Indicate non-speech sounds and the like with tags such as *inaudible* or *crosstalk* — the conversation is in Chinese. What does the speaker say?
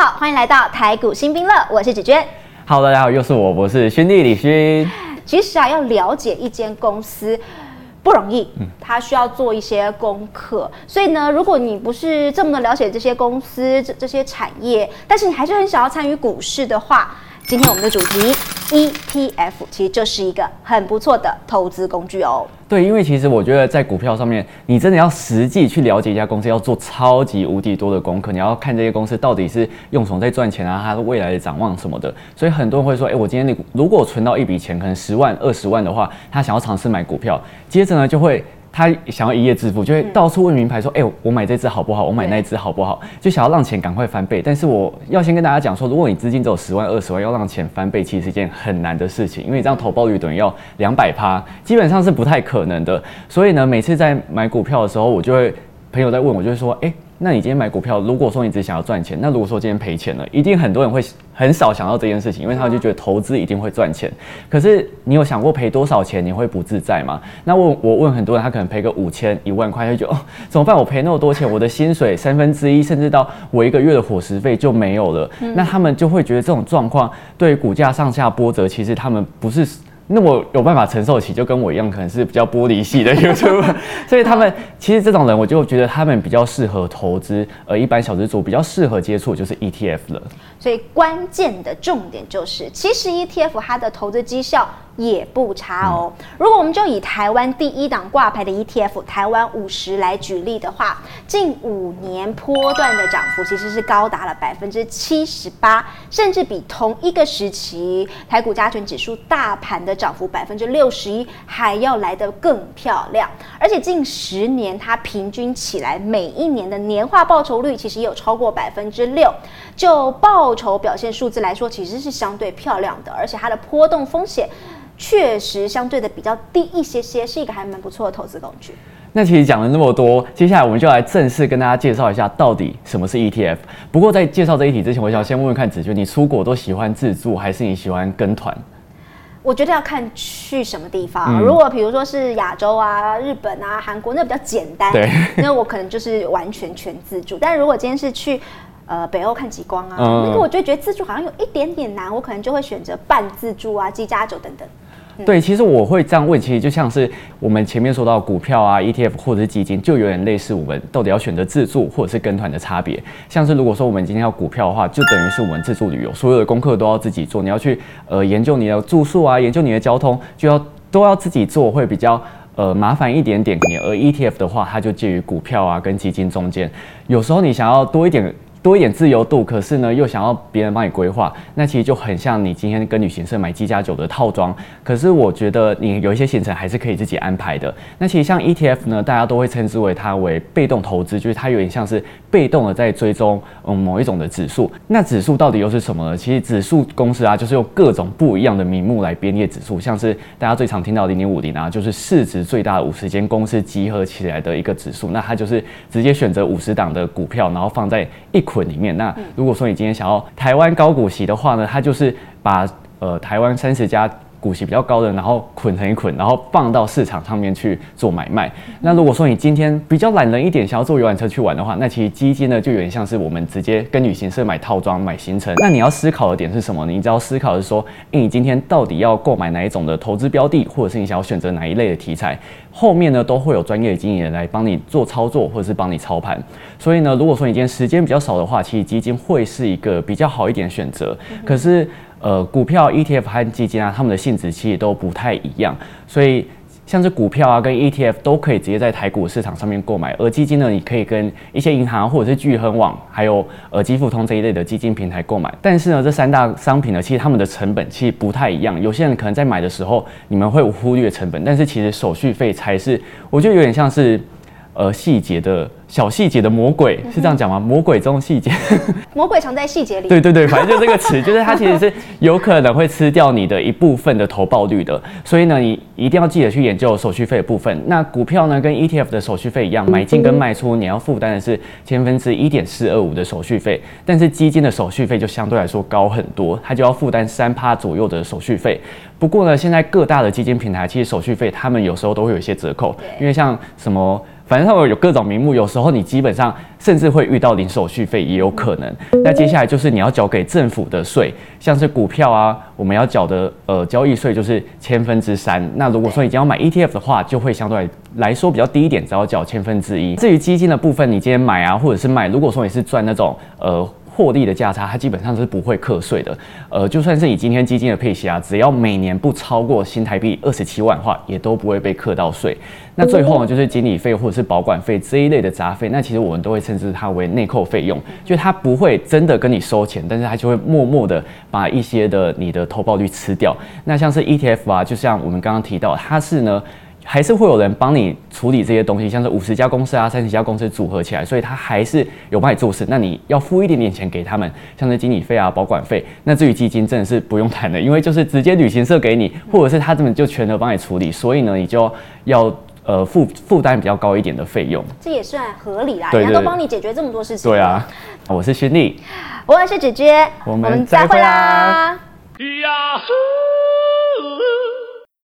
好，欢迎来到台股新兵乐，我是芷娟。Hello，大家好，又是我，我是兄弟李勋。其实啊，要了解一间公司不容易，他需要做一些功课。所以呢，如果你不是这么的了解这些公司、这这些产业，但是你还是很想要参与股市的话，今天我们的主题 ETF 其实就是一个很不错的投资工具哦。对，因为其实我觉得在股票上面，你真的要实际去了解一家公司，要做超级无敌多的功课。你要看这些公司到底是用什么在赚钱啊，它的未来的展望什么的。所以很多人会说，哎，我今天你如果存到一笔钱，可能十万、二十万的话，他想要尝试买股票，接着呢就会。他想要一夜致富，就会到处问名牌说：“哎、我买这只好不好？我买那只好不好？”就想要让钱赶快翻倍。但是我要先跟大家讲说，如果你资金只有十万、二十万，要让钱翻倍，其实是一件很难的事情，因为这样投报率等于要两百趴，基本上是不太可能的。所以呢，每次在买股票的时候，我就会朋友在问我，就会说：“哎、那你今天买股票，如果说你只想要赚钱，那如果说今天赔钱了，一定很多人会很少想到这件事情，因为他就觉得投资一定会赚钱。可是你有想过赔多少钱你会不自在吗？那问我问很多人，他可能赔个五千、一万块，他就哦怎么办？我赔那么多钱，我的薪水三分之一，甚至到我一个月的伙食费就没有了。那他们就会觉得这种状况对股价上下波折，其实他们不是。那我有办法承受起，就跟我一样，可能是比较玻璃系的 *laughs* YouTube，所以他们其实这种人，我就觉得他们比较适合投资，而一般小资族比较适合接触就是 ETF 了。所以关键的重点就是，其实 ETF 它的投资绩效也不差哦。如果我们就以台湾第一档挂牌的 ETF 台湾五十来举例的话，近五年波段的涨幅其实是高达了百分之七十八，甚至比同一个时期台股加权指数大盘的涨幅百分之六十一还要来得更漂亮。而且近十年它平均起来每一年的年化报酬率其实也有超过百分之六，就报酬表现数字来说，其实是相对漂亮的，而且它的波动风险确实相对的比较低一些些，是一个还蛮不错的投资工具。那其实讲了那么多，接下来我们就来正式跟大家介绍一下到底什么是 ETF。不过在介绍这一题之前，我想先问问看子君，你出国都喜欢自助还是你喜欢跟团？我觉得要看去什么地方。嗯如果比如说是亚洲啊、日本啊、韩国，那比较简单，对 *laughs* 那我可能就是完全全自助。但如果今天是去呃北欧看极光啊，嗯那个我就觉得自助好像有一点点难，我可能就会选择半自助啊、机加酒等等。对，其实我会这样问，其实就像是我们前面说到股票啊、ETF 或者是基金，就有点类似我们到底要选择自助或者是跟团的差别。像是如果说我们今天要股票的话，就等于是我们自助旅游，所有的功课都要自己做，你要去呃研究你的住宿啊，研究你的交通，就要都要自己做，会比较。呃，麻烦一点点，而 ETF 的话，它就介于股票啊跟基金中间。有时候你想要多一点多一点自由度，可是呢又想要别人帮你规划，那其实就很像你今天跟旅行社买机加九的套装。可是我觉得你有一些行程还是可以自己安排的。那其实像 ETF 呢，大家都会称之为它为被动投资，就是它有点像是被动的在追踪嗯某一种的指数。那指数到底又是什么呢？其实指数公司啊，就是用各种不一样的名目来编列指数，像是大家最常听到零点五零啊，就是市值最大的五十间公司集合起来的一个指数。那它就是直接选择五十档的股票，然后放在一捆里面。那如果说你今天想要台湾高股息的话呢，它就是把呃台湾三十家。股息比较高的，然后捆成一捆，然后放到市场上面去做买卖。那如果说你今天比较懒人一点，想要坐游览车去玩的话，那其实基金呢就有点像是我们直接跟旅行社买套装、买行程。那你要思考的点是什么呢？你只要思考的是说，诶，你今天到底要购买哪一种的投资标的，或者是你想要选择哪一类的题材，后面呢都会有专业的经理人来帮你做操作，或者是帮你操盘。所以呢，如果说你今天时间比较少的话，其实基金会是一个比较好一点的选择。可是呃，股票、ETF 和基金啊，它们的性质其实都不太一样，所以像是股票啊跟 ETF 都可以直接在台股市场上面购买，而基金呢，你可以跟一些银行或者是聚亨网，还有呃基富通这一类的基金平台购买。但是呢，这三大商品呢，其实它们的成本其实不太一样。有些人可能在买的时候，你们会忽略成本，但是其实手续费才是，我觉得有点像是呃细节的小细节的魔鬼，是这样讲吗？魔鬼中细节。*laughs* 魔鬼藏在细节里。对对对，反正就这个词，就是它其实是有可能会吃掉你的一部分的投报率的，所以呢，你一定要记得去研究手续费的部分。那股票呢，跟 ETF 的手续费一样，买进跟卖出你要负担的是千分之一点四二五的手续费，但是基金的手续费就相对来说高很多，它就要负担三趴左右的手续费。不过呢，现在各大的基金平台其实手续费他们有时候都会有一些折扣，因为像什么。反正他们有各种名目，有时候你基本上甚至会遇到零手续费，也有可能。那接下来就是你要缴给政府的税，像是股票啊，我们要缴的呃交易税就是千分之三。那如果说你要买 ETF 的话，就会相对来说比较低一点，只要缴千分之一。至于基金的部分，你今天买啊，或者是卖，如果说你是赚那种呃。获利的价差，它基本上是不会课税的。呃，就算是你今天基金的配息啊，只要每年不超过新台币二十七万的话，也都不会被课到税。那最后呢，就是经理费或者是保管费这一类的杂费，那其实我们都会称之它为内扣费用，就它不会真的跟你收钱，但是它就会默默的把一些的你的投报率吃掉。那像是 ETF 啊，就像我们刚刚提到，它是呢。还是会有人帮你处理这些东西，像是五十家公司啊、三十家公司组合起来，所以他还是有帮你做事。那你要付一点点钱给他们，像是经理费啊、保管费。那至于基金，真的是不用谈的，因为就是直接旅行社给你，或者是他这么就全额帮你处理，所以呢，你就要呃负负担比较高一点的费用。这也算合理啦，人家都帮你解决这么多事情。对啊，我是勋利，我是姐姐，我们再会啦。